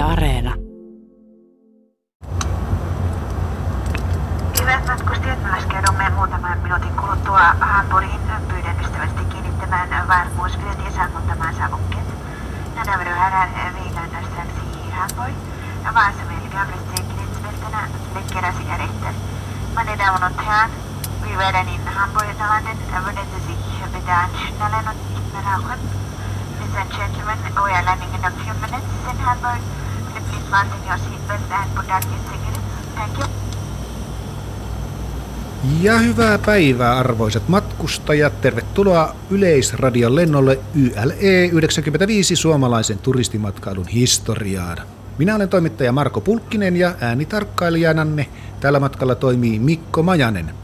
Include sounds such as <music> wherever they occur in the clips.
Areena. Hyvät matkustajat, me laskeudumme muutaman minuutin kuluttua Hamburgin. Pyydän ystävällisesti kiinnittämään varmuusvyöt ja sammuttamaan savukkeet. När vi här vilar strax i Hamburg. Varsamheten säkerhetsbältena släcker cigaretter. Är där något här. Wir werden in Hamburg landen. Würden Sie sich bitte anschnallen und nicht mehr rauchen? Ladies and gentlemen, we are landing in a few minutes in Hamburg. Ja hyvää päivää arvoisat matkustajat. Tervetuloa Yleisradion lennolle YLE 95 suomalaisen turistimatkailun historiaan. Minä olen toimittaja Marko Pulkkinen ja äänitarkkailijananne tällä matkalla toimii Mikko Majanen.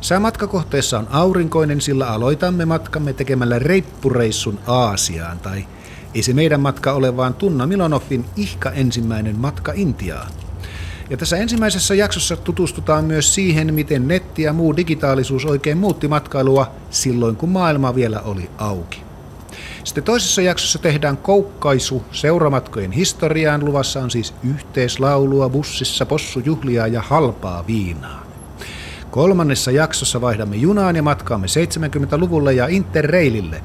Säämatkakohteessa on aurinkoinen, sillä aloitamme matkamme tekemällä reippureissun Aasiaan, tai ei se meidän matka ole, vaan Tunna Milonoffin ihka ensimmäinen matka Intiaan. Ja tässä ensimmäisessä jaksossa tutustutaan myös siihen, miten netti ja muu digitaalisuus oikein muutti matkailua silloin, kun maailma vielä oli auki. Sitten toisessa jaksossa tehdään koukkaisu seuramatkojen historiaan. Luvassa on siis yhteislaulua, bussissa possujuhlia ja halpaa viinaa. Kolmannessa jaksossa vaihdamme junaan ja matkaamme 70-luvulle ja Interrailille.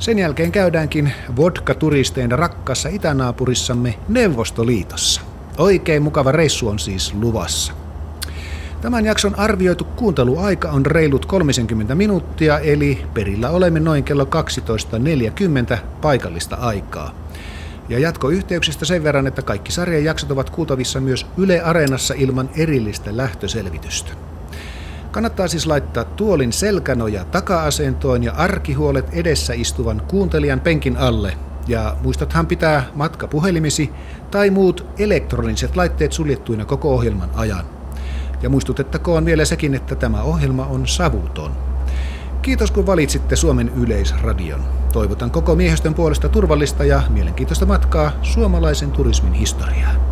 Sen jälkeen käydäänkin vodka-turisteina rakkassa itänaapurissamme Neuvostoliitossa. Oikein mukava reissu on siis luvassa. Tämän jakson arvioitu kuunteluaika on reilut 30 minuuttia, eli perillä olemme noin kello 12.40 paikallista aikaa. Ja jatkoyhteyksistä sen verran, että kaikki sarjan jaksot ovat kuultavissa myös Yle Areenassa ilman erillistä lähtöselvitystä. Kannattaa siis laittaa tuolin selkänoja taka-asentoon ja arkihuolet edessä istuvan kuuntelijan penkin alle. Ja muistathan pitää matkapuhelimisi tai muut elektroniset laitteet suljettuina koko ohjelman ajan. Ja muistutettakoon vielä sekin, että tämä ohjelma on savuton. Kiitos kun valitsitte Suomen yleisradion. Toivotan koko miehistön puolesta turvallista ja mielenkiintoista matkaa suomalaisen turismin historiaan.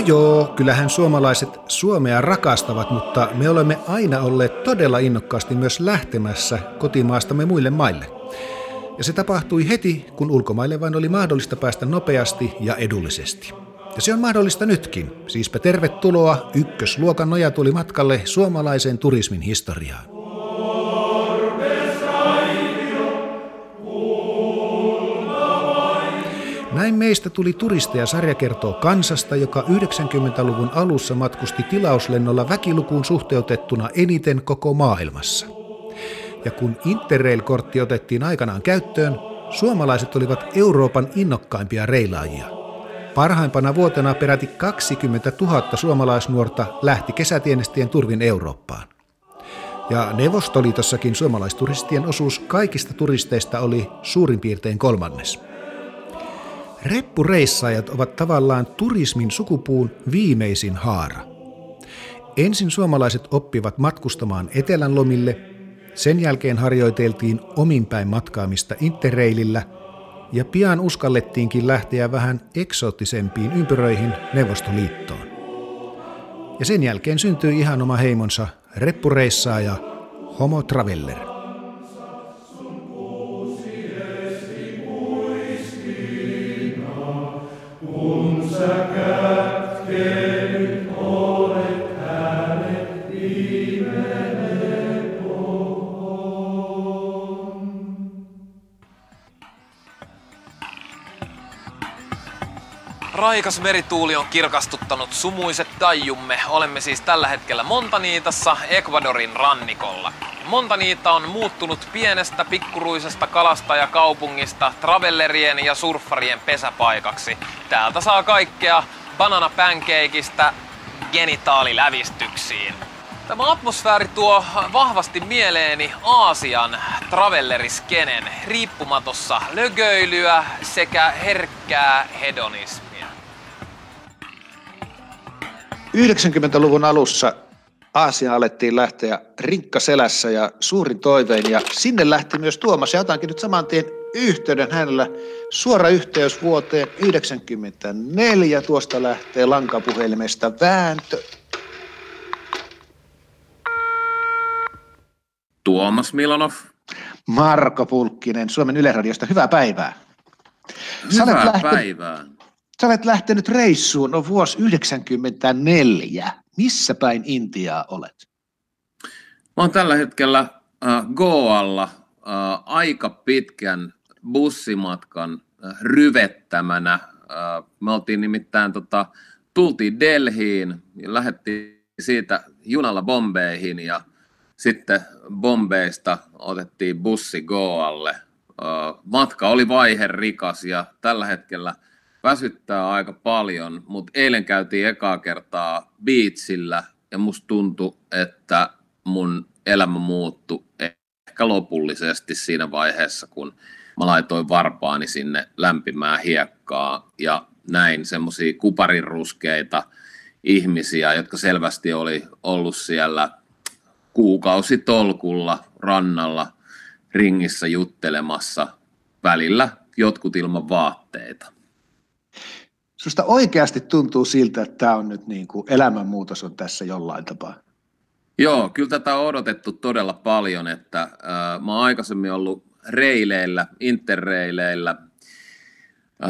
Joo, kyllähän suomalaiset Suomea rakastavat, mutta me olemme aina olleet todella innokkaasti myös lähtemässä kotimaastamme muille maille. Ja se tapahtui heti, kun ulkomaille vain oli mahdollista päästä nopeasti ja edullisesti. Ja se on mahdollista nytkin. Siispä tervetuloa ykkösluokan nojatuli matkalle suomalaisen turismin historiaan. Näin meistä tuli turisteja sarja kertoo kansasta, joka 90-luvun alussa matkusti tilauslennolla väkilukuun suhteutettuna eniten koko maailmassa. Ja kun Interrail-kortti otettiin aikanaan käyttöön, suomalaiset olivat Euroopan innokkaimpia reilaajia. Parhaimpana vuotena peräti 20 000 suomalaisnuorta lähti kesätienestien turvin Eurooppaan. Ja Neuvostoliitossakin suomalaisturistien osuus kaikista turisteista oli suurin piirtein kolmannes. Reppureissaajat ovat tavallaan turismin sukupuun viimeisin haara. Ensin suomalaiset oppivat matkustamaan etelän lomille, sen jälkeen harjoiteltiin ominpäin matkaamista interreilillä ja pian uskallettiinkin lähteä vähän eksoottisempiin ympyröihin Neuvostoliittoon. Ja sen jälkeen syntyi ihan oma heimonsa reppureissaaja Homo Traveller. Raikas merituuli on kirkastuttanut sumuiset taijumme. Olemme siis tällä hetkellä Montaniitassa, Ecuadorin rannikolla. Montaniita on muuttunut pienestä pikkuruisesta kalasta ja kaupungista travellerien ja surffarien pesäpaikaksi. Täältä saa kaikkea banana pancakeista genitaalilävistyksiin. Tämä atmosfääri tuo vahvasti mieleeni Aasian travelleriskenen riippumatossa lögöilyä sekä herkkää hedonismia. 90-luvun alussa Aasiaan alettiin lähteä rinkka selässä ja suurin toivein ja sinne lähti myös Tuomas ja otankin nyt saman tien yhteyden hänellä. Suora yhteys vuoteen 1994 tuosta lähtee lankapuhelimesta vääntö. Tuomas Milanov. Marko Pulkkinen Suomen Yleradiosta. Hyvää päivää. Hyvää lähtenyt, päivää. Sä olet lähtenyt reissuun, on vuosi 1994. Missä päin Intiaa olet? Mä oon tällä hetkellä äh, Goalla äh, aika pitkän bussimatkan äh, ryvettämänä. Äh, me oltiin nimittäin, tota, tultiin Delhiin ja lähdettiin siitä junalla Bombeihin ja sitten Bombeista otettiin bussi Goalle. Äh, matka oli rikas ja tällä hetkellä – väsyttää aika paljon, mutta eilen käytiin ekaa kertaa biitsillä ja musta tuntui, että mun elämä muuttui ehkä lopullisesti siinä vaiheessa, kun mä laitoin varpaani sinne lämpimää hiekkaa ja näin semmoisia kuparinruskeita ihmisiä, jotka selvästi oli ollut siellä kuukausitolkulla rannalla ringissä juttelemassa välillä jotkut ilman vaatteita. Susta oikeasti tuntuu siltä, että tämä on nyt niin kuin elämänmuutos on tässä jollain tapaa. Joo, kyllä tätä on odotettu todella paljon, että äh, mä oon aikaisemmin ollut reileillä, interreileillä,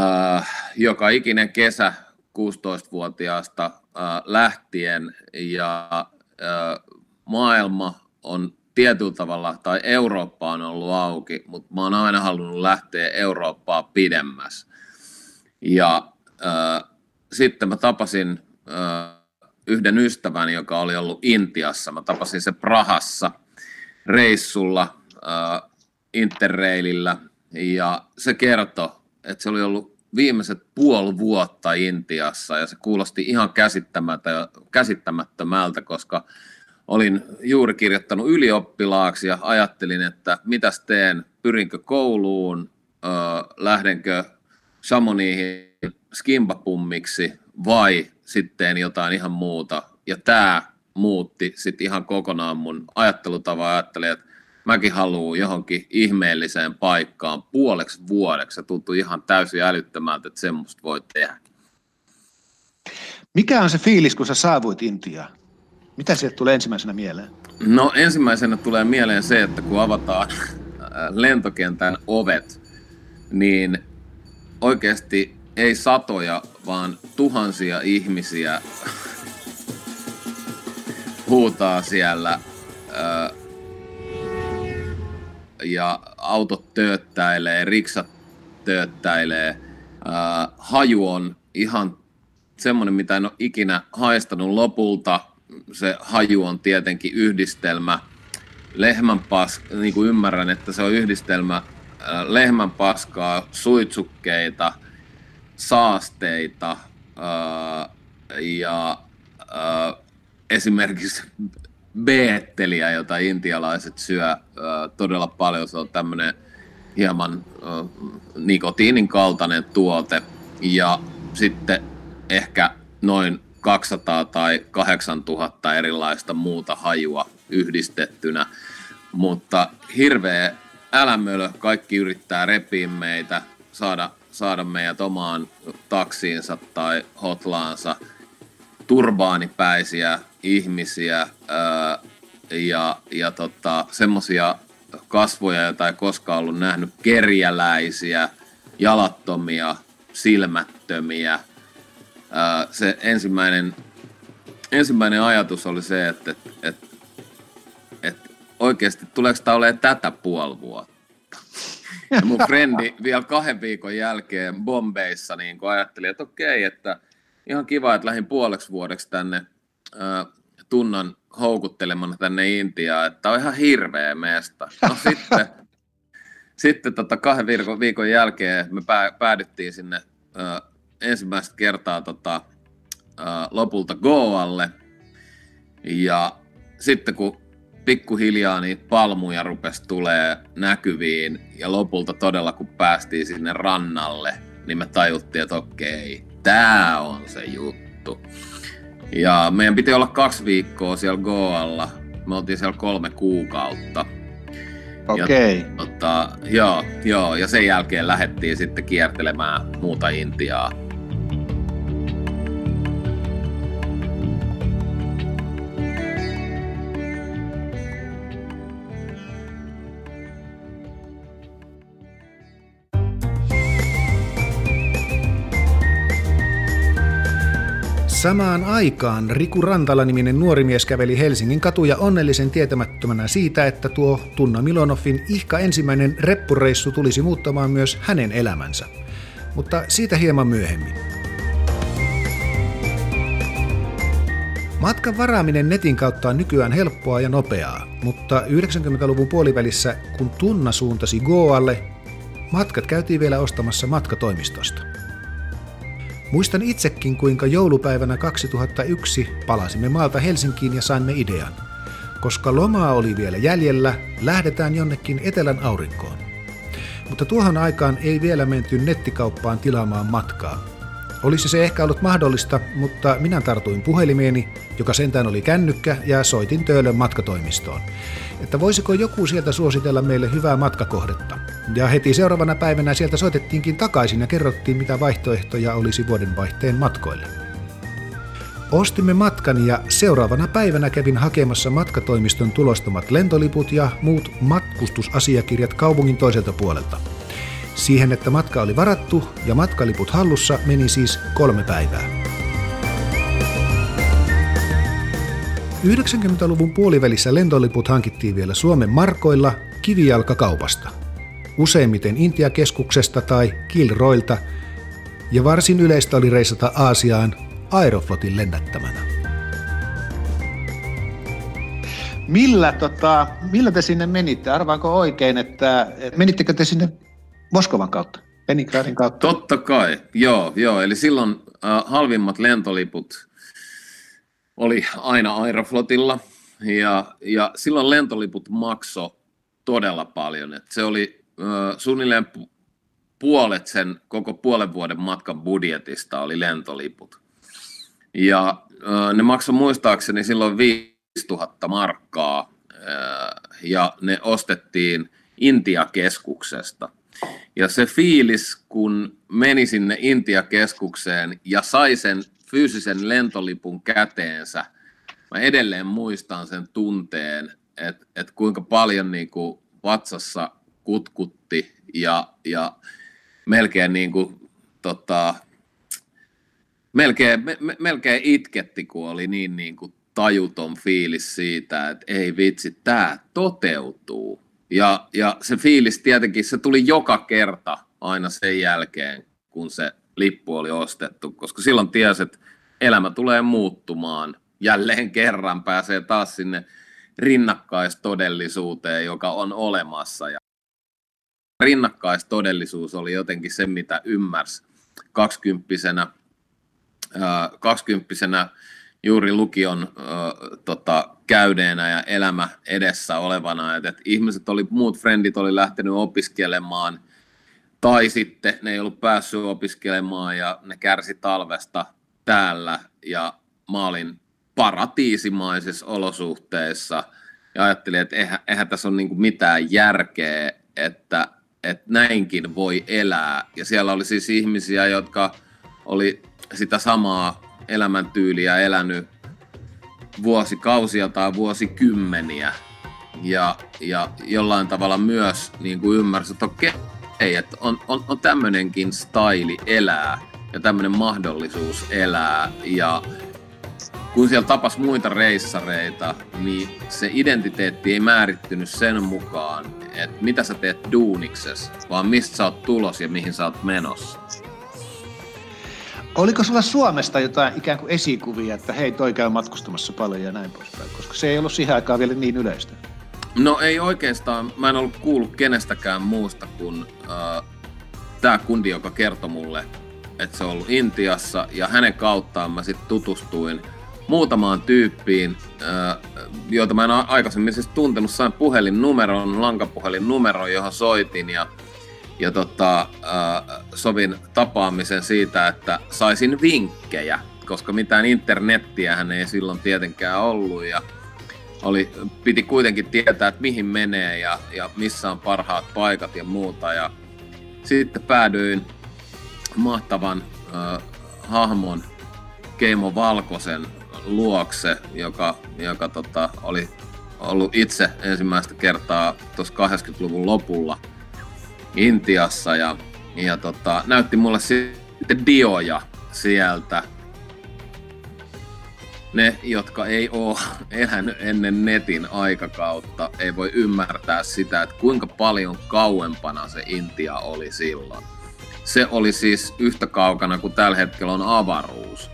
äh, joka ikinen kesä 16-vuotiaasta äh, lähtien ja äh, maailma on tietyllä tavalla, tai Eurooppa on ollut auki, mutta mä oon aina halunnut lähteä Eurooppaa pidemmäs. Ja sitten mä tapasin yhden ystävän, joka oli ollut Intiassa. Mä tapasin se Prahassa reissulla Interrailillä. Ja se kertoi, että se oli ollut viimeiset puoli vuotta Intiassa. Ja se kuulosti ihan käsittämättömältä, koska olin juuri kirjoittanut ylioppilaaksi ja ajattelin, että mitäs teen, pyrinkö kouluun, lähdenkö Samoniihin skimpapummiksi vai sitten jotain ihan muuta. Ja tämä muutti sitten ihan kokonaan mun ajattelutavan. Ajattelin, että mäkin haluan johonkin ihmeelliseen paikkaan puoleksi vuodeksi. Se tuntui ihan täysin älyttömältä, että semmoista voi tehdä. Mikä on se fiilis, kun sä saavuit Intiaan? Mitä sieltä tulee ensimmäisenä mieleen? No ensimmäisenä tulee mieleen se, että kun avataan lentokentän ovet, niin oikeasti ei satoja, vaan tuhansia ihmisiä huutaa siellä ja autot tööttäilee, riksat tööttäilee. haju on ihan semmoinen, mitä en ole ikinä haistanut lopulta. Se haju on tietenkin yhdistelmä lehmänpas, niin kuin ymmärrän, että se on yhdistelmä lehmänpaskaa, suitsukkeita – saasteita ää, ja ää, esimerkiksi beetteliä, jota intialaiset syö ää, todella paljon. Se on tämmöinen hieman ää, nikotiinin kaltainen tuote. Ja sitten ehkä noin 200 tai 8000 erilaista muuta hajua yhdistettynä, mutta hirveä älämölö, kaikki yrittää repiä meitä, saada saada meidät omaan taksiinsa tai hotlaansa turbaanipäisiä ihmisiä ää, ja, ja tota, semmoisia kasvoja, joita ei koskaan ollut nähnyt, kerjäläisiä, jalattomia, silmättömiä. Ää, se ensimmäinen, ensimmäinen ajatus oli se, että, että, että, että oikeasti tuleeko tämä olemaan tätä puoli vuotta? Ja mun <laughs> frendi vielä kahden viikon jälkeen Bombeissa niin ajatteli, että okei, että ihan kiva, että lähdin puoleksi vuodeksi tänne äh, tunnan houkuttelemana tänne Intiaan, että on ihan hirveä meesta. No <laughs> sitten, sitten tota kahden viikon, viikon jälkeen me päädyttiin sinne äh, ensimmäistä kertaa tota, äh, lopulta Goalle. Ja sitten kun pikkuhiljaa niitä palmuja rupesi tulee näkyviin ja lopulta todella kun päästiin sinne rannalle, niin me tajuttiin, että okei, tää on se juttu. Ja meidän piti olla kaksi viikkoa siellä Goalla. Me oltiin siellä kolme kuukautta. Okei. Okay. Tota, joo, joo, ja sen jälkeen lähdettiin sitten kiertelemään muuta Intiaa. Samaan aikaan Riku Rantala-niminen nuori mies käveli Helsingin katuja onnellisen tietämättömänä siitä, että tuo Tunna Milonoffin ihka ensimmäinen reppureissu tulisi muuttamaan myös hänen elämänsä. Mutta siitä hieman myöhemmin. Matkan varaaminen netin kautta on nykyään helppoa ja nopeaa, mutta 90-luvun puolivälissä, kun Tunna suuntasi Goalle, matkat käytiin vielä ostamassa matkatoimistosta. Muistan itsekin, kuinka joulupäivänä 2001 palasimme maalta Helsinkiin ja saimme idean. Koska lomaa oli vielä jäljellä, lähdetään jonnekin etelän aurinkoon. Mutta tuohon aikaan ei vielä menty nettikauppaan tilaamaan matkaa. Olisi se ehkä ollut mahdollista, mutta minä tartuin puhelimeeni, joka sentään oli kännykkä, ja soitin Töölön matkatoimistoon. Että voisiko joku sieltä suositella meille hyvää matkakohdetta. Ja heti seuraavana päivänä sieltä soitettiinkin takaisin ja kerrottiin, mitä vaihtoehtoja olisi vuodenvaihteen matkoille. Ostimme matkan ja seuraavana päivänä kävin hakemassa matkatoimiston tulostamat lentoliput ja muut matkustusasiakirjat kaupungin toiselta puolelta. Siihen, että matka oli varattu ja matkaliput hallussa, meni siis kolme päivää. 90-luvun puolivälissä lentoliput hankittiin vielä Suomen markoilla kivijalkakaupasta. Useimmiten Intiakeskuksesta tai Kilroilta, ja varsin yleistä oli reissata Aasiaan Aeroflotin lennättämänä. Millä, tota, millä te sinne menitte? Arvaanko oikein, että menittekö te sinne Moskovan kautta, Leningradin kautta. Totta kai, joo, joo. Eli silloin äh, halvimmat lentoliput oli aina Aeroflotilla, ja, ja silloin lentoliput makso todella paljon. Et se oli suunnilleen puolet sen koko puolen vuoden matkan budjetista oli lentoliput. Ja ne maksoi muistaakseni silloin 5000 markkaa, ja ne ostettiin Intia-keskuksesta – ja se fiilis, kun meni sinne Intia-keskukseen ja sai sen fyysisen lentolipun käteensä, mä edelleen muistan sen tunteen, että et kuinka paljon niin kuin vatsassa kutkutti ja, ja melkein, niin kuin, tota, melkein, me, melkein itketti, kun oli niin, niin kuin tajuton fiilis siitä, että ei vitsi, tämä toteutuu. Ja, ja se fiilis tietenkin, se tuli joka kerta aina sen jälkeen, kun se lippu oli ostettu, koska silloin tiesi, että elämä tulee muuttumaan. Jälleen kerran pääsee taas sinne rinnakkaistodellisuuteen, joka on olemassa. Ja rinnakkaistodellisuus oli jotenkin se, mitä ymmärsi kaksikymppisenä, kaksikymppisenä juuri lukion tota, käydeenä ja elämä edessä olevana, että, että ihmiset oli, muut frendit oli lähtenyt opiskelemaan, tai sitten ne ei ollut päässyt opiskelemaan ja ne kärsi talvesta täällä, ja mä olin paratiisimaisissa olosuhteissa, ja ajattelin, että eihän, eihän tässä ole niin mitään järkeä, että, että näinkin voi elää. Ja siellä oli siis ihmisiä, jotka oli sitä samaa elämäntyyliä elänyt vuosikausia tai vuosikymmeniä. Ja, ja jollain tavalla myös niin kuin ymmärsi, että okei, että on, on, on tämmöinenkin staili elää ja tämmöinen mahdollisuus elää. Ja kun siellä tapas muita reissareita, niin se identiteetti ei määrittynyt sen mukaan, että mitä sä teet duuniksessa, vaan mistä sä oot tulos ja mihin sä oot menossa. Oliko sulla Suomesta jotain ikään kuin esikuvia, että hei, toi käy matkustamassa paljon ja näin poispäin, koska se ei ollut siihen aikaan vielä niin yleistä? No ei oikeastaan, mä en ollut kuullut kenestäkään muusta kuin äh, tämä kundi, joka kertoi mulle, että se on ollut Intiassa ja hänen kauttaan mä sitten tutustuin muutamaan tyyppiin, äh, joita mä en aikaisemmin siis tuntenut, sain puhelinnumeron, lankapuhelinnumeron, johon soitin ja ja tota, äh, sovin tapaamisen siitä, että saisin vinkkejä koska mitään internettiä hän ei silloin tietenkään ollut ja oli, piti kuitenkin tietää, että mihin menee ja, ja missä on parhaat paikat ja muuta. Ja sitten päädyin mahtavan äh, hahmon Keimo Valkosen luokse, joka, joka tota, oli ollut itse ensimmäistä kertaa tuossa 80-luvun lopulla Intiassa ja, ja tota, näytti mulle sitten dioja sieltä. Ne, jotka ei ole elänyt ennen netin aikakautta, ei voi ymmärtää sitä, että kuinka paljon kauempana se Intia oli silloin. Se oli siis yhtä kaukana kuin tällä hetkellä on avaruus.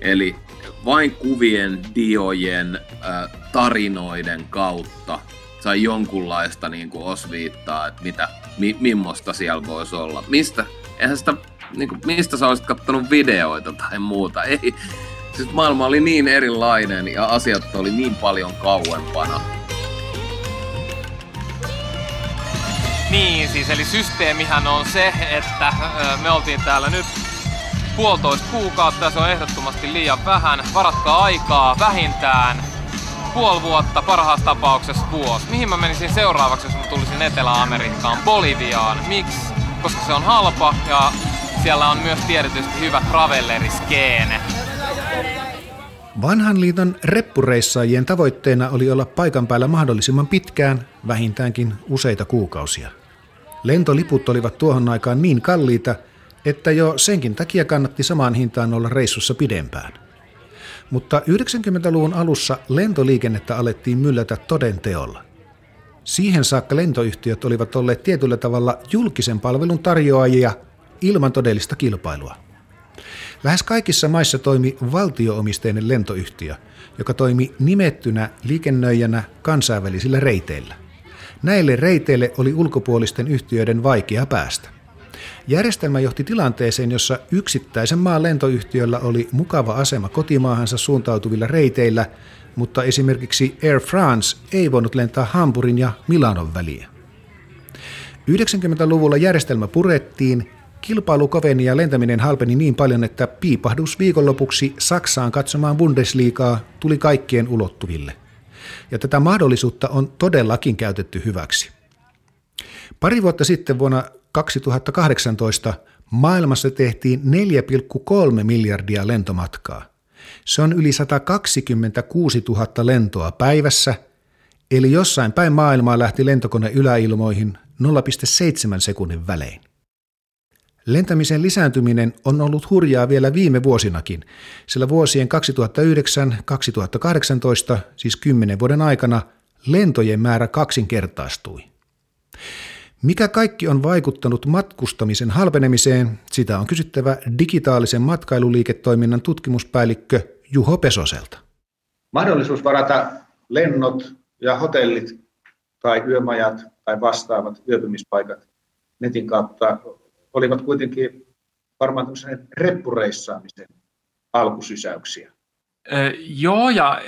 Eli vain kuvien, diojen, äh, tarinoiden kautta sai jonkunlaista niin kuin osviittaa, että mitä, mi, millaista siellä voisi olla. Mistä, eihän sitä, niin kuin, mistä sä olisit katsonut videoita tai muuta. Ei, siis maailma oli niin erilainen ja asiat oli niin paljon kauempana. Niin, siis eli systeemihän on se, että me oltiin täällä nyt puolitoista kuukautta, se on ehdottomasti liian vähän. Varatkaa aikaa vähintään puoli vuotta, parhaassa tapauksessa vuosi. Mihin mä menisin seuraavaksi, jos mä tulisin Etelä-Amerikkaan? Boliviaan. Miksi? Koska se on halpa ja siellä on myös tietysti hyvä travelleriskeene. Vanhan liiton reppureissaajien tavoitteena oli olla paikan päällä mahdollisimman pitkään, vähintäänkin useita kuukausia. Lentoliput olivat tuohon aikaan niin kalliita, että jo senkin takia kannatti samaan hintaan olla reissussa pidempään. Mutta 90-luvun alussa lentoliikennettä alettiin myllätä toden teolla. Siihen saakka lentoyhtiöt olivat olleet tietyllä tavalla julkisen palvelun tarjoajia ilman todellista kilpailua. Lähes kaikissa maissa toimi valtioomisteinen lentoyhtiö, joka toimi nimettynä liikennöijänä kansainvälisillä reiteillä. Näille reiteille oli ulkopuolisten yhtiöiden vaikea päästä. Järjestelmä johti tilanteeseen, jossa yksittäisen maan lentoyhtiöllä oli mukava asema kotimaahansa suuntautuvilla reiteillä, mutta esimerkiksi Air France ei voinut lentää Hampurin ja Milanon väliä. 90-luvulla järjestelmä purettiin, kilpailu koveni ja lentäminen halpeni niin paljon, että piipahdus viikonlopuksi Saksaan katsomaan Bundesliigaa tuli kaikkien ulottuville. Ja tätä mahdollisuutta on todellakin käytetty hyväksi. Pari vuotta sitten vuonna 2018 maailmassa tehtiin 4,3 miljardia lentomatkaa. Se on yli 126 000 lentoa päivässä, eli jossain päin maailmaa lähti lentokone yläilmoihin 0,7 sekunnin välein. Lentämisen lisääntyminen on ollut hurjaa vielä viime vuosinakin, sillä vuosien 2009-2018, siis 10 vuoden aikana, lentojen määrä kaksinkertaistui. Mikä kaikki on vaikuttanut matkustamisen halpenemiseen, sitä on kysyttävä digitaalisen matkailuliiketoiminnan tutkimuspäällikkö Juho Pesoselta. Mahdollisuus varata lennot ja hotellit tai yömajat tai vastaavat yöpymispaikat netin kautta olivat kuitenkin varmaan reppureissaamisen alkusysäyksiä. Öö, joo, ja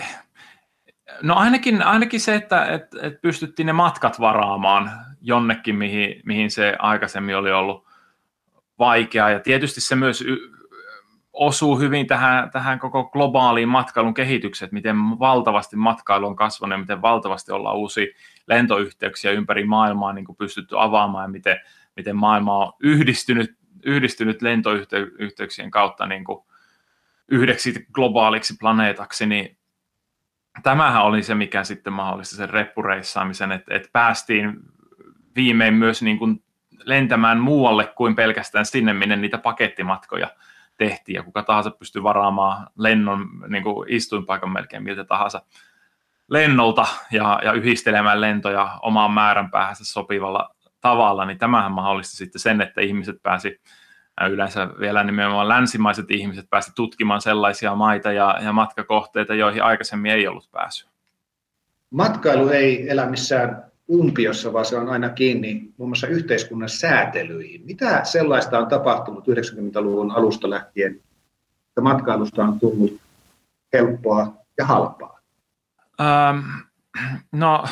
no ainakin, ainakin se, että et, et pystyttiin ne matkat varaamaan jonnekin, mihin, mihin se aikaisemmin oli ollut vaikeaa. Ja tietysti se myös osuu hyvin tähän, tähän koko globaaliin matkailun kehitykseen, että miten valtavasti matkailu on kasvanut ja miten valtavasti ollaan uusia lentoyhteyksiä ympäri maailmaa niin kuin pystytty avaamaan ja miten, miten maailma on yhdistynyt, yhdistynyt lentoyhteyksien kautta niin kuin yhdeksi globaaliksi planeetaksi, niin tämähän oli se, mikä sitten mahdollisti sen reppureissaamisen, että, että päästiin viimein myös niin kuin lentämään muualle kuin pelkästään sinne, minne niitä pakettimatkoja tehtiin, ja kuka tahansa pystyy varaamaan lennon niin kuin istuinpaikan melkein miltä tahansa lennolta ja, ja yhdistelemään lentoja omaan määränpäähänsä sopivalla tavalla, niin tämähän mahdollisti sitten sen, että ihmiset pääsi yleensä vielä nimenomaan länsimaiset ihmiset pääsi tutkimaan sellaisia maita ja, ja matkakohteita, joihin aikaisemmin ei ollut päässyt. Matkailu ei elä missään umpiossa, vaan se on aina kiinni muun muassa yhteiskunnan säätelyihin. Mitä sellaista on tapahtunut 90-luvun alusta lähtien, että matkailusta on tullut helppoa ja halpaa? Ähm, no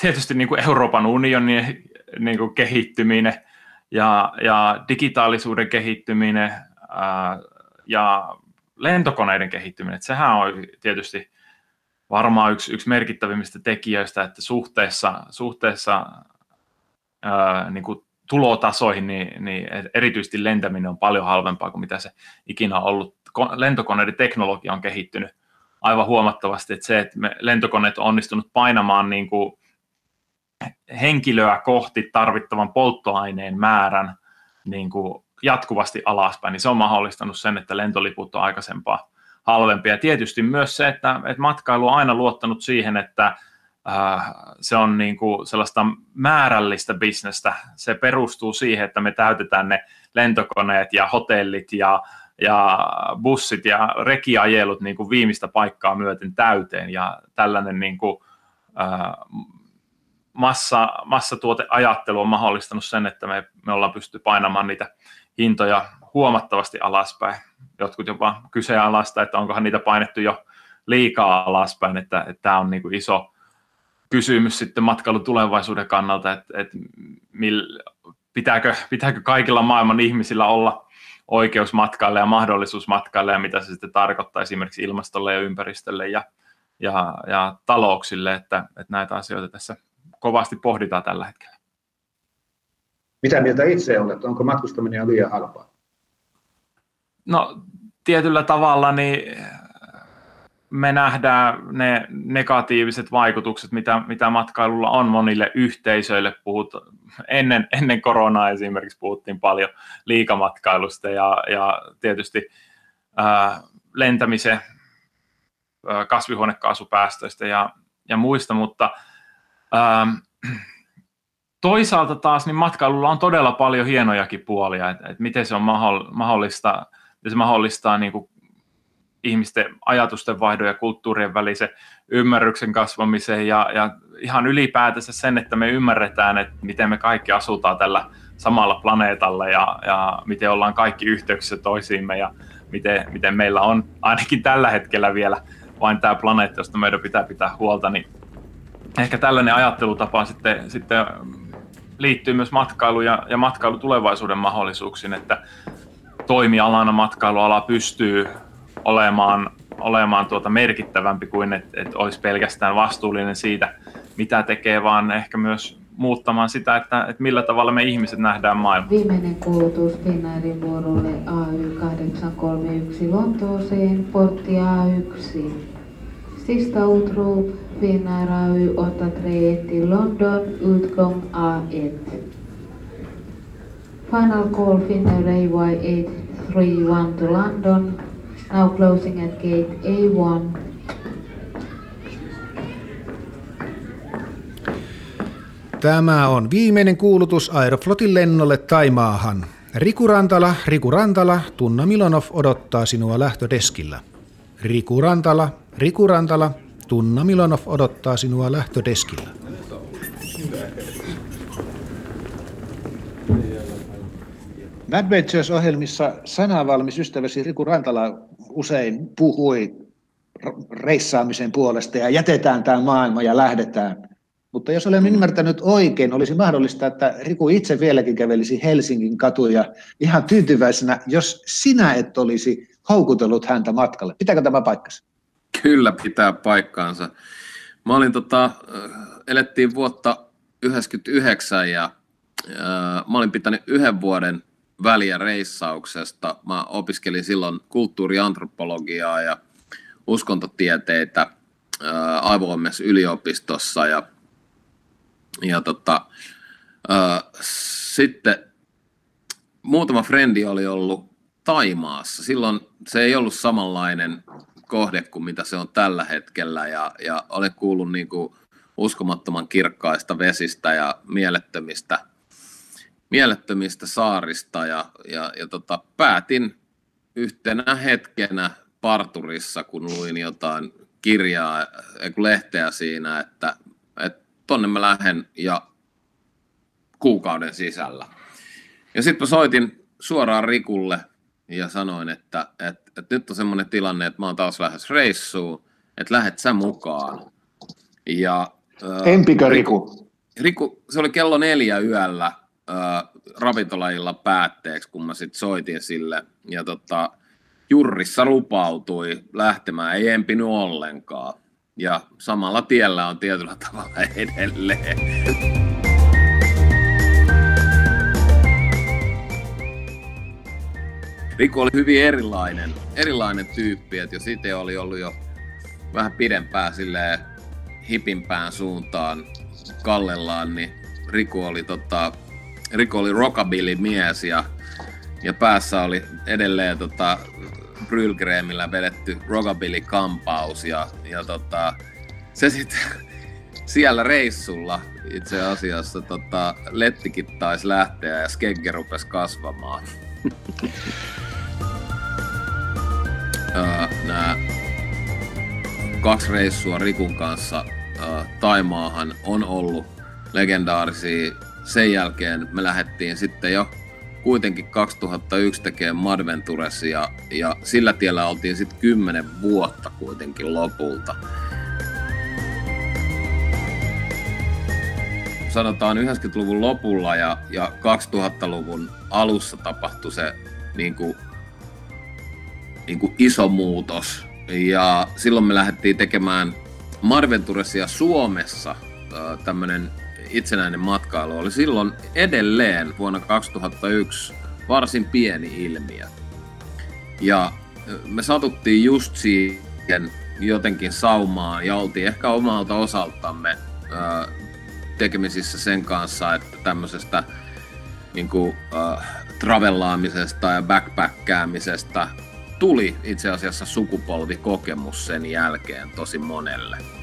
tietysti niin kuin Euroopan unionin niin kuin kehittyminen ja, ja digitaalisuuden kehittyminen ää, ja lentokoneiden kehittyminen. Sehän on tietysti varmaan yksi, yksi merkittävimmistä tekijöistä, että suhteessa, suhteessa ää, niin kuin tulotasoihin, niin, niin erityisesti lentäminen on paljon halvempaa kuin mitä se ikinä on ollut. Lentokoneiden teknologia on kehittynyt aivan huomattavasti, että se, että me lentokoneet on onnistunut painamaan niin kuin henkilöä kohti tarvittavan polttoaineen määrän niin kuin jatkuvasti alaspäin, niin se on mahdollistanut sen, että lentoliput on aikaisempaa halvempia. Ja tietysti myös se, että, että matkailu on aina luottanut siihen, että äh, se on niin kuin sellaista määrällistä bisnestä. Se perustuu siihen, että me täytetään ne lentokoneet ja hotellit ja, ja bussit ja rekiajelut niin kuin viimeistä paikkaa myöten täyteen. Ja tällainen niin kuin, äh, massa, massatuoteajattelu on mahdollistanut sen, että me, me ollaan pystytty painamaan niitä hintoja huomattavasti alaspäin. Jotkut jopa kyseenalaista, että onkohan niitä painettu jo liikaa alaspäin, että, tämä on niin kuin iso kysymys sitten matkailun tulevaisuuden kannalta, että, että mil, pitääkö, pitääkö kaikilla maailman ihmisillä olla oikeus matkaille ja mahdollisuus matkaille ja mitä se sitten tarkoittaa esimerkiksi ilmastolle ja ympäristölle ja, ja, ja talouksille, että, että näitä asioita tässä kovasti pohditaan tällä hetkellä. Mitä mieltä itse olet? Onko matkustaminen liian halpaa? No tietyllä tavalla niin me nähdään ne negatiiviset vaikutukset, mitä, mitä matkailulla on monille yhteisöille. Puhut, ennen, ennen koronaa esimerkiksi puhuttiin paljon liikamatkailusta ja, ja tietysti ää, lentämisen ää, kasvihuonekaasupäästöistä ja, ja muista, mutta ää, toisaalta taas niin matkailulla on todella paljon hienojakin puolia, että, että miten se on mahdollista, miten se mahdollistaa niin kuin ihmisten ajatusten vaihdon ja kulttuurien välisen ymmärryksen kasvamisen ja, ja ihan ylipäätänsä sen, että me ymmärretään, että miten me kaikki asutaan tällä samalla planeetalla ja, ja miten ollaan kaikki yhteyksissä toisiimme ja miten, miten meillä on ainakin tällä hetkellä vielä vain tämä planeetta, josta meidän pitää pitää huolta, niin ehkä tällainen ajattelutapa sitten, sitten liittyy myös matkailu ja, ja matkailu tulevaisuuden mahdollisuuksiin, että toimialana matkailuala pystyy olemaan, olemaan tuota merkittävämpi kuin että et olisi pelkästään vastuullinen siitä, mitä tekee, vaan ehkä myös muuttamaan sitä, että, että millä tavalla me ihmiset nähdään maailma. Viimeinen kuulutus Finnairin vuorolle AY831 Lontooseen, portti A1. Sista utrop Finnair AY83 till London, utgång A1. Final call Finnair AY831 to London, now closing at gate A1. Tämä on viimeinen kuulutus Aeroflotin lennolle Taimaahan. Riku Rantala, Riku Rantala, Tunna Milonov odottaa sinua lähtödeskillä. Riku Rantala, Riku Rantala, Tunna Milonov odottaa sinua lähtödeskillä. Mad Ventures-ohjelmissa sanavalmis ystäväsi Riku Rantala usein puhui reissaamisen puolesta ja jätetään tämä maailma ja lähdetään. Mutta jos olen ymmärtänyt oikein, olisi mahdollista, että Riku itse vieläkin kävelisi Helsingin katuja ihan tyytyväisenä, jos sinä et olisi houkutellut häntä matkalle. Pitääkö tämä paikkansa? Kyllä pitää paikkaansa. Mä olin tota, elettiin vuotta 1999 ja ää, mä olin pitänyt yhden vuoden väliä reissauksesta. Mä opiskelin silloin kulttuuriantropologiaa ja uskontotieteitä avoimessa yliopistossa ja, ja tota, ää, sitten muutama frendi oli ollut Taimaassa. Silloin se ei ollut samanlainen kohde kuin mitä se on tällä hetkellä ja, ja olen kuullut niin kuin uskomattoman kirkkaista vesistä ja mielettömistä, mielettömistä saarista ja, ja, ja tota, päätin yhtenä hetkenä parturissa, kun luin jotain kirjaa, lehteä siinä, että, että tonne mä lähden ja kuukauden sisällä. Ja sitten mä soitin suoraan Rikulle ja sanoin, että, että, että nyt on semmoinen tilanne, että mä oon taas lähes reissuun, että lähet sä mukaan. Ja, Empikö Riku? Riku, se oli kello neljä yöllä äh, päätteeksi, kun mä sitten soitin sille. Ja tota, Jurrissa lupautui lähtemään, ei empinyt ollenkaan. Ja samalla tiellä on tietyllä tavalla <laughs> edelleen. Riku oli hyvin erilainen, erilainen tyyppi, että jos itse oli ollut jo vähän pidempään silleen hipimpään suuntaan kallellaan, niin Riku oli, tota, Riku oli rockabilly mies ja, ja päässä oli edelleen tota, Brylgreemillä vedetty rockabilly kampaus ja, ja tota, se sitten <laughs> siellä reissulla itse asiassa tota, lettikin taisi lähteä ja skegge rupesi kasvamaan. <laughs> Nämä kaksi reissua Rikun kanssa Taimaahan on ollut legendaarisia. Sen jälkeen me lähdettiin sitten jo kuitenkin 2001 tekemään Madventures ja, ja sillä tiellä oltiin sitten 10 vuotta kuitenkin lopulta. Sanotaan 90-luvun lopulla ja, ja 2000-luvun alussa tapahtui se niin kuin, niin kuin iso muutos. Ja silloin me lähdettiin tekemään Marventuresia Suomessa tämmöinen itsenäinen matkailu oli silloin edelleen vuonna 2001 varsin pieni ilmiö. Ja me satuttiin just siihen jotenkin saumaan ja oltiin ehkä omalta osaltamme tekemisissä sen kanssa, että tämmöisestä niin kuin, äh, travellaamisesta ja backpackkäämisestä tuli itse asiassa sukupolvikokemus sen jälkeen tosi monelle.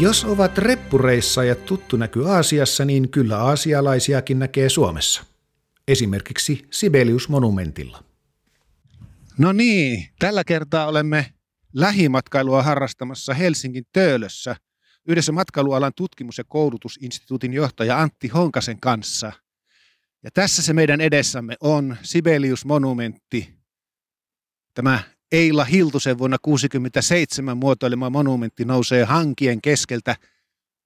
Jos ovat reppureissa ja tuttu näky Aasiassa, niin kyllä aasialaisiakin näkee Suomessa. Esimerkiksi Sibelius-monumentilla. No niin, tällä kertaa olemme lähimatkailua harrastamassa Helsingin Töölössä yhdessä matkailualan tutkimus- ja koulutusinstituutin johtaja Antti Honkasen kanssa. Ja tässä se meidän edessämme on Sibelius-monumentti, tämä Eila Hiltusen vuonna 1967 muotoilema monumentti nousee hankien keskeltä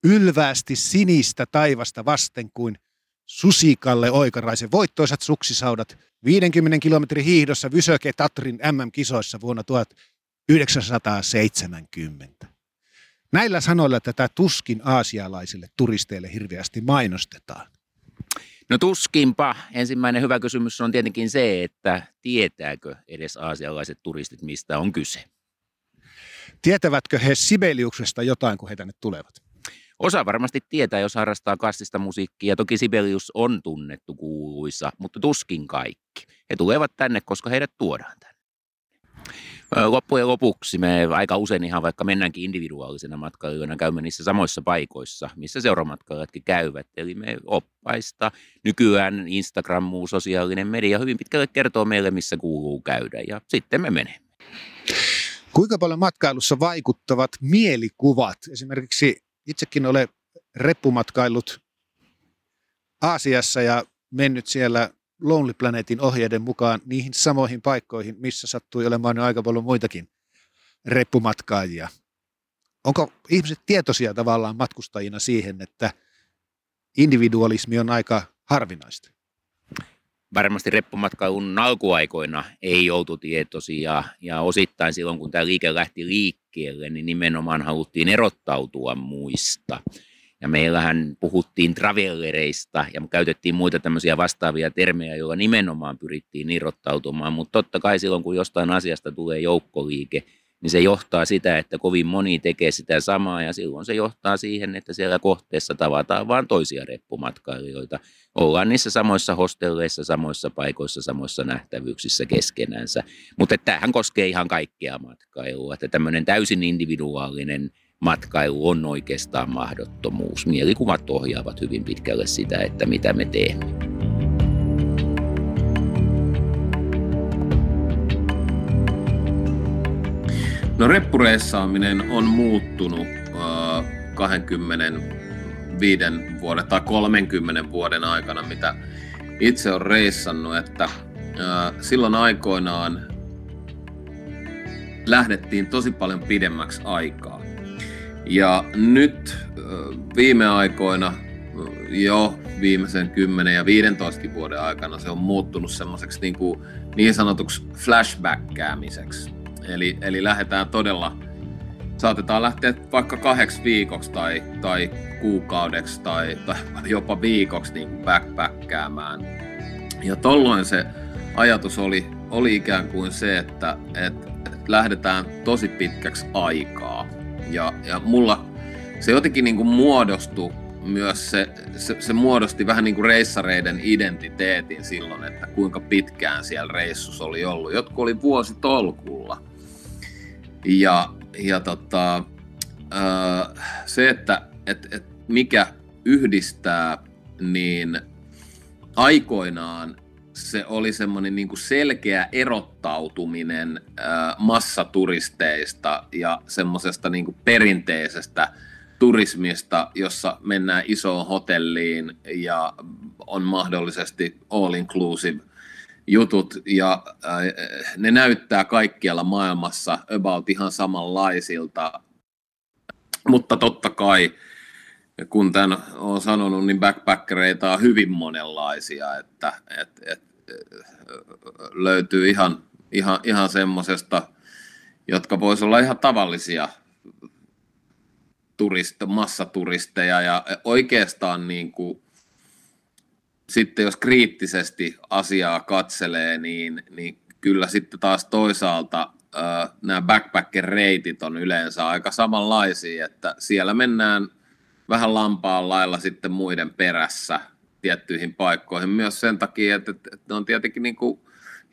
ylväästi sinistä taivasta vasten kuin Susikalle oikaraisen voittoisat suksisaudat 50 kilometrin hiihdossa Vysöke Tatrin MM-kisoissa vuonna 1970. Näillä sanoilla tätä tuskin aasialaisille turisteille hirveästi mainostetaan. No tuskinpa. Ensimmäinen hyvä kysymys on tietenkin se, että tietääkö edes aasialaiset turistit, mistä on kyse? Tietävätkö he Sibeliuksesta jotain, kun he tänne tulevat? Osa varmasti tietää, jos harrastaa klassista musiikkia. Toki Sibelius on tunnettu kuuluisa, mutta tuskin kaikki. He tulevat tänne, koska heidät tuodaan tänne. Loppujen lopuksi me aika usein ihan vaikka mennäänkin individuaalisena matkailijoina, käymme niissä samoissa paikoissa, missä seuramatkailijatkin käyvät. Eli me oppaista. Nykyään Instagram, muu sosiaalinen media hyvin pitkälle kertoo meille, missä kuuluu käydä ja sitten me menemme. Kuinka paljon matkailussa vaikuttavat mielikuvat? Esimerkiksi itsekin olen reppumatkailut Aasiassa ja mennyt siellä Lonely Planetin ohjeiden mukaan niihin samoihin paikkoihin, missä sattui olemaan aika paljon muitakin reppumatkaajia. Onko ihmiset tietoisia tavallaan matkustajina siihen, että individualismi on aika harvinaista? Varmasti reppumatkailun alkuaikoina ei oltu tietoisia ja osittain silloin, kun tämä liike lähti liikkeelle, niin nimenomaan haluttiin erottautua muista. Ja meillähän puhuttiin travellereista ja käytettiin muita tämmöisiä vastaavia termejä, joilla nimenomaan pyrittiin irrottautumaan. Mutta totta kai silloin, kun jostain asiasta tulee joukkoliike, niin se johtaa sitä, että kovin moni tekee sitä samaa ja silloin se johtaa siihen, että siellä kohteessa tavataan vain toisia reppumatkailijoita. Ollaan niissä samoissa hostelleissa, samoissa paikoissa, samoissa nähtävyyksissä keskenänsä. Mutta tämähän koskee ihan kaikkea matkailua, että tämmöinen täysin individuaalinen – matkailu on oikeastaan mahdottomuus. Mielikuvat ohjaavat hyvin pitkälle sitä, että mitä me teemme. No reppureissaaminen on muuttunut äh, 25 vuoden tai 30 vuoden aikana, mitä itse on reissannut, että äh, silloin aikoinaan lähdettiin tosi paljon pidemmäksi aikaa. Ja nyt viime aikoina, jo viimeisen 10 ja 15 vuoden aikana se on muuttunut semmoiseksi niin, kuin niin sanotuksi flashbackäämiseksi. Eli, eli lähdetään todella, saatetaan lähteä vaikka kahdeksi viikoksi tai, tai kuukaudeksi tai, tai jopa viikoksi niin kuin backpackkäämään. Ja tolloin se ajatus oli, oli ikään kuin se, että, että, että lähdetään tosi pitkäksi aikaa. Ja, ja mulla se jotenkin niin kuin muodostui myös se, se, se muodosti vähän niin kuin reissareiden identiteetin silloin, että kuinka pitkään siellä reissus oli ollut. Jotkut oli vuosi tolkulla. Ja, ja tota, se, että et, et mikä yhdistää, niin aikoinaan se oli semmoinen niin selkeä erottautuminen massaturisteista ja semmoisesta niin perinteisestä turismista, jossa mennään isoon hotelliin ja on mahdollisesti all inclusive jutut ja äh, ne näyttää kaikkialla maailmassa about ihan samanlaisilta. Mutta totta kai, kun tämän olen sanonut, niin backpackereita on hyvin monenlaisia, että et, et, löytyy ihan, ihan, ihan semmoisesta, jotka voisivat olla ihan tavallisia turist, massaturisteja ja oikeastaan niin kuin, sitten jos kriittisesti asiaa katselee, niin, niin kyllä sitten taas toisaalta nämä backpacker-reitit on yleensä aika samanlaisia, että siellä mennään vähän lampaan lailla sitten muiden perässä tiettyihin paikkoihin myös sen takia, että, ne on tietenkin niin kuin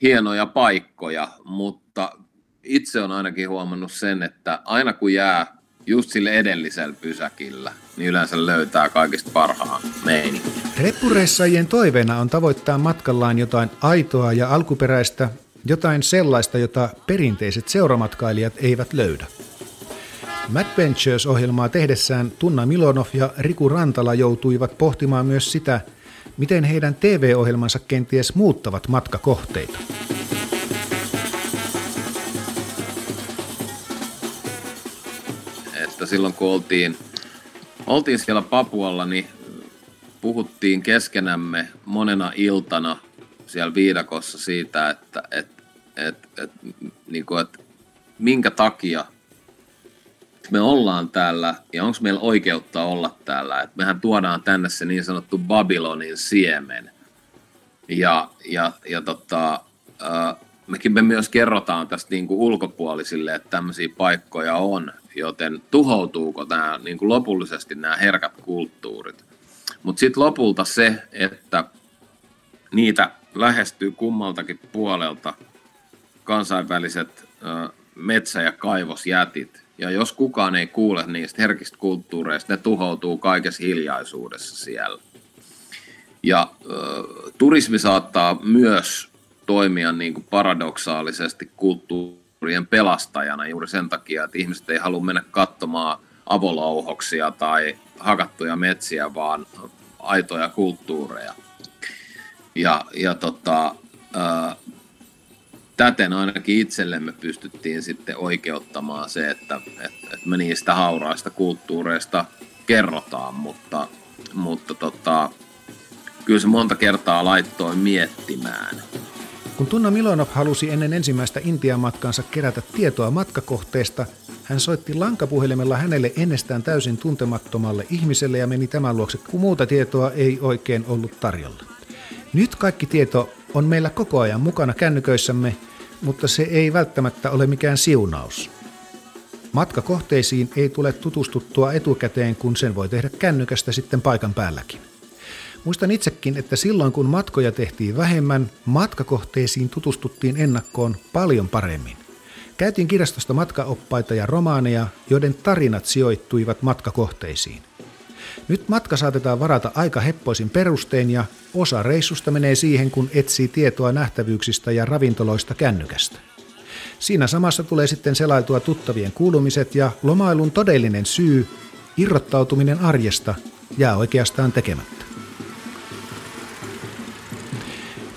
hienoja paikkoja, mutta itse on ainakin huomannut sen, että aina kun jää just sille edellisellä pysäkillä, niin yleensä löytää kaikista parhaan meininkin. Reppureissajien toiveena on tavoittaa matkallaan jotain aitoa ja alkuperäistä, jotain sellaista, jota perinteiset seuramatkailijat eivät löydä. Mad Ventures-ohjelmaa tehdessään Tunna Milonov ja Riku Rantala joutuivat pohtimaan myös sitä, miten heidän TV-ohjelmansa kenties muuttavat matkakohteita. että silloin kun oltiin, oltiin siellä Papualla, niin puhuttiin keskenämme monena iltana siellä viidakossa siitä, että et, et, et, niin kuin, että minkä takia me ollaan täällä ja onko meillä oikeutta olla täällä. Et mehän tuodaan tänne se niin sanottu Babylonin siemen. Ja, ja, ja tota, äh, mekin me myös kerrotaan tästä niin kuin ulkopuolisille, että tämmöisiä paikkoja on joten tuhoutuuko nämä niin kuin lopullisesti nämä herkät kulttuurit. Mutta sitten lopulta se, että niitä lähestyy kummaltakin puolelta kansainväliset metsä- ja kaivosjätit. Ja jos kukaan ei kuule niistä herkistä kulttuureista, ne tuhoutuu kaikessa hiljaisuudessa siellä. Ja ö, turismi saattaa myös toimia niin kuin paradoksaalisesti kulttuuri kulttuurien pelastajana juuri sen takia, että ihmiset ei halua mennä katsomaan avolouhoksia tai hakattuja metsiä, vaan aitoja kulttuureja. Ja, ja tota, ää, täten ainakin itsellemme pystyttiin sitten oikeuttamaan se, että, että, että me niistä hauraista kulttuureista kerrotaan, mutta, mutta tota, kyllä se monta kertaa laittoi miettimään. Kun Tunna Milonov halusi ennen ensimmäistä Intian-matkansa kerätä tietoa matkakohteesta, hän soitti lankapuhelimella hänelle ennestään täysin tuntemattomalle ihmiselle ja meni tämän luokse, kun muuta tietoa ei oikein ollut tarjolla. Nyt kaikki tieto on meillä koko ajan mukana kännyköissämme, mutta se ei välttämättä ole mikään siunaus. Matkakohteisiin ei tule tutustuttua etukäteen, kun sen voi tehdä kännykästä sitten paikan päälläkin. Muistan itsekin, että silloin kun matkoja tehtiin vähemmän, matkakohteisiin tutustuttiin ennakkoon paljon paremmin. Käytiin kirjastosta matkaoppaita ja romaaneja, joiden tarinat sijoittuivat matkakohteisiin. Nyt matka saatetaan varata aika heppoisin perustein ja osa reissusta menee siihen, kun etsii tietoa nähtävyyksistä ja ravintoloista kännykästä. Siinä samassa tulee sitten selailtua tuttavien kuulumiset ja lomailun todellinen syy, irrottautuminen arjesta, jää oikeastaan tekemättä.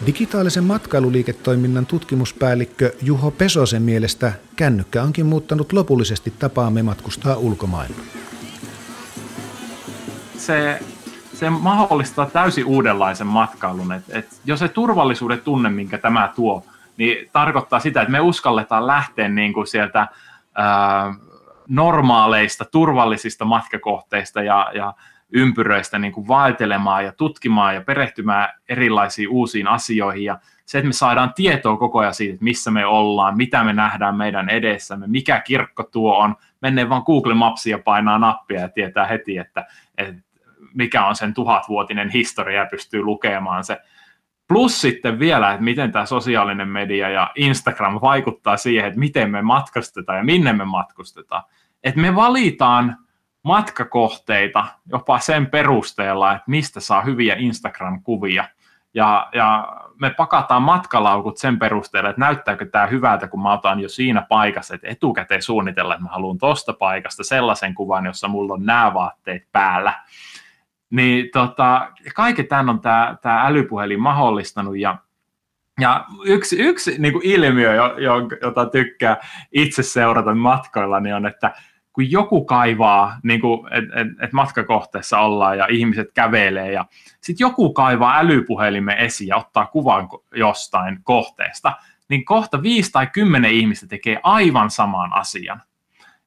Digitaalisen matkailuliiketoiminnan tutkimuspäällikkö Juho Pesosen mielestä kännykkä onkin muuttanut lopullisesti tapaamme matkustaa ulkomailla. Se, se mahdollistaa täysin uudenlaisen matkailun. Et, et jo se turvallisuuden tunne, minkä tämä tuo, niin tarkoittaa sitä, että me uskalletaan lähteä niin kuin sieltä ää, normaaleista, turvallisista matkakohteista ja, ja ympyröistä niin kuin vaeltelemaan ja tutkimaan ja perehtymään erilaisiin uusiin asioihin. Ja se, että me saadaan tietoa koko ajan siitä, että missä me ollaan, mitä me nähdään meidän edessämme, mikä kirkko tuo on. Menee vaan Google Mapsia painaa nappia ja tietää heti, että, että mikä on sen tuhatvuotinen historia ja pystyy lukemaan se. Plus sitten vielä, että miten tämä sosiaalinen media ja Instagram vaikuttaa siihen, että miten me matkustetaan ja minne me matkustetaan. Että me valitaan matkakohteita jopa sen perusteella, että mistä saa hyviä Instagram-kuvia. Ja, ja me pakataan matkalaukut sen perusteella, että näyttääkö tämä hyvältä, kun mä otan jo siinä paikassa, että etukäteen suunnitella, että mä haluan tosta paikasta sellaisen kuvan, jossa mulla on nämä vaatteet päällä. Niin tota, kaiken tämän on tämä, tämä älypuhelin mahdollistanut ja ja yksi, yksi niin kuin ilmiö, jota tykkää itse seurata matkoilla, niin on, että kun joku kaivaa, niin että et, et matkakohteessa ollaan ja ihmiset kävelee ja sitten joku kaivaa älypuhelimen esiin ja ottaa kuvan jostain kohteesta, niin kohta viisi tai kymmenen ihmistä tekee aivan saman asian.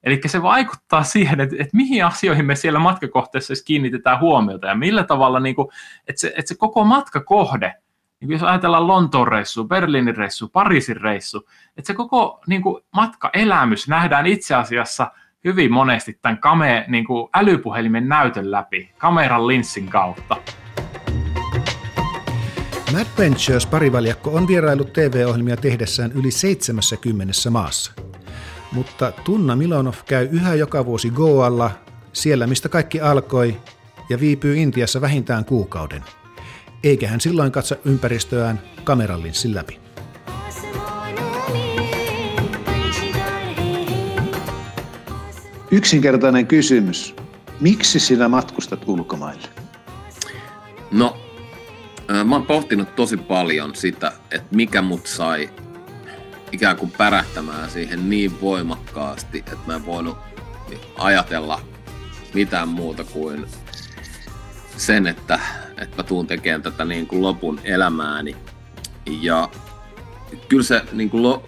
Eli se vaikuttaa siihen, että, että mihin asioihin me siellä matkakohteessa kiinnitetään huomiota ja millä tavalla, niin kuin, että, se, että se koko matkakohde, niin jos ajatellaan Lontoon reissu, Berliinin reissu, Pariisin reissu, että se koko niin kuin, matkaelämys nähdään itse asiassa – hyvin monesti tämän kame, niin kuin älypuhelimen näytön läpi, kameran linssin kautta. Mad Ventures parivaljakko on vierailut TV-ohjelmia tehdessään yli 70 maassa. Mutta Tunna Milonov käy yhä joka vuosi Goalla, siellä mistä kaikki alkoi, ja viipyy Intiassa vähintään kuukauden. Eikä hän silloin katso ympäristöään kameralinssin läpi. Yksinkertainen kysymys. Miksi sinä matkustat ulkomaille? No, mä oon pohtinut tosi paljon sitä, että mikä mut sai ikään kuin pärähtämään siihen niin voimakkaasti, että mä en voinut ajatella mitään muuta kuin sen, että, että mä tuun tekemään tätä niin kuin lopun elämääni. Ja kyllä se niin kuin lo,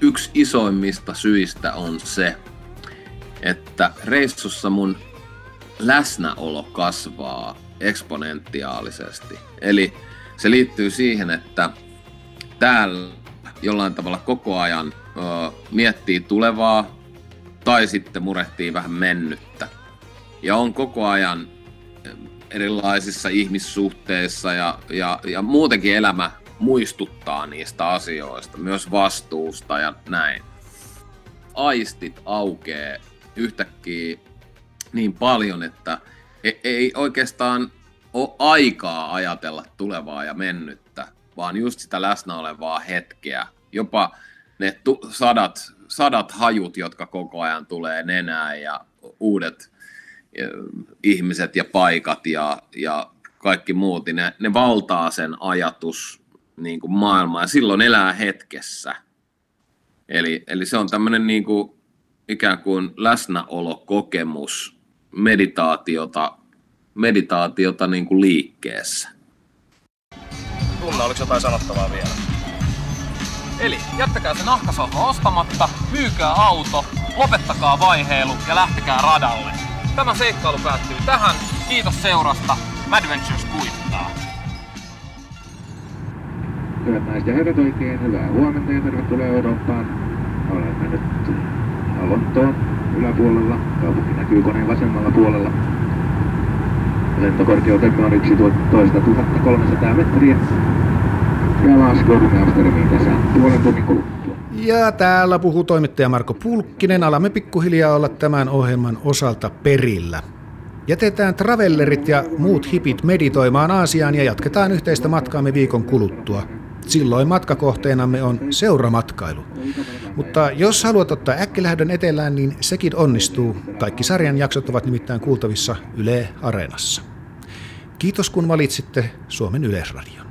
yksi isoimmista syistä on se, että reissussa mun läsnäolo kasvaa eksponentiaalisesti. Eli se liittyy siihen, että täällä jollain tavalla koko ajan ö, miettii tulevaa tai sitten murehtii vähän mennyttä. Ja on koko ajan erilaisissa ihmissuhteissa ja, ja, ja muutenkin elämä muistuttaa niistä asioista, myös vastuusta ja näin. Aistit aukee yhtäkkiä niin paljon, että e- ei oikeastaan ole aikaa ajatella tulevaa ja mennyttä, vaan just sitä läsnä olevaa hetkeä. Jopa ne tu- sadat, sadat hajut, jotka koko ajan tulee nenään ja uudet ja, ihmiset ja paikat ja, ja kaikki muut, niin ne, ne valtaa sen ajatus niin kuin maailmaa ja silloin elää hetkessä. Eli, eli se on tämmöinen niin kuin ikään kuin läsnäolokokemus, meditaatiota, meditaatiota niin kuin liikkeessä. Oliko jotain sanottavaa vielä? Eli jättäkää se nahkasohva ostamatta, myykää auto, lopettakaa vaiheilu ja lähtekää radalle. Tämä seikkailu päättyy tähän. Kiitos seurasta. Madventures kuittaa. Hyvät naiset ja herrat, oikein hyvää huomenta ja tervetuloa Eurooppaan. Olemme nyt Lontoon yläpuolella. Kaupunki näkyy koneen vasemmalla puolella. Lentokorkeutemme on 11 300 metriä. Ja Amsterdamiin tässä puolen tunnin. Ja täällä puhuu toimittaja Marko Pulkkinen. Alamme pikkuhiljaa olla tämän ohjelman osalta perillä. Jätetään travellerit ja muut hipit meditoimaan Aasiaan ja jatketaan yhteistä matkaamme viikon kuluttua. Silloin matkakohteenamme on seuramatkailu. Mutta jos haluat ottaa äkkilähdön etelään, niin sekin onnistuu. Kaikki sarjan jaksot ovat nimittäin kuultavissa Yle Areenassa. Kiitos kun valitsitte Suomen Yleisradion.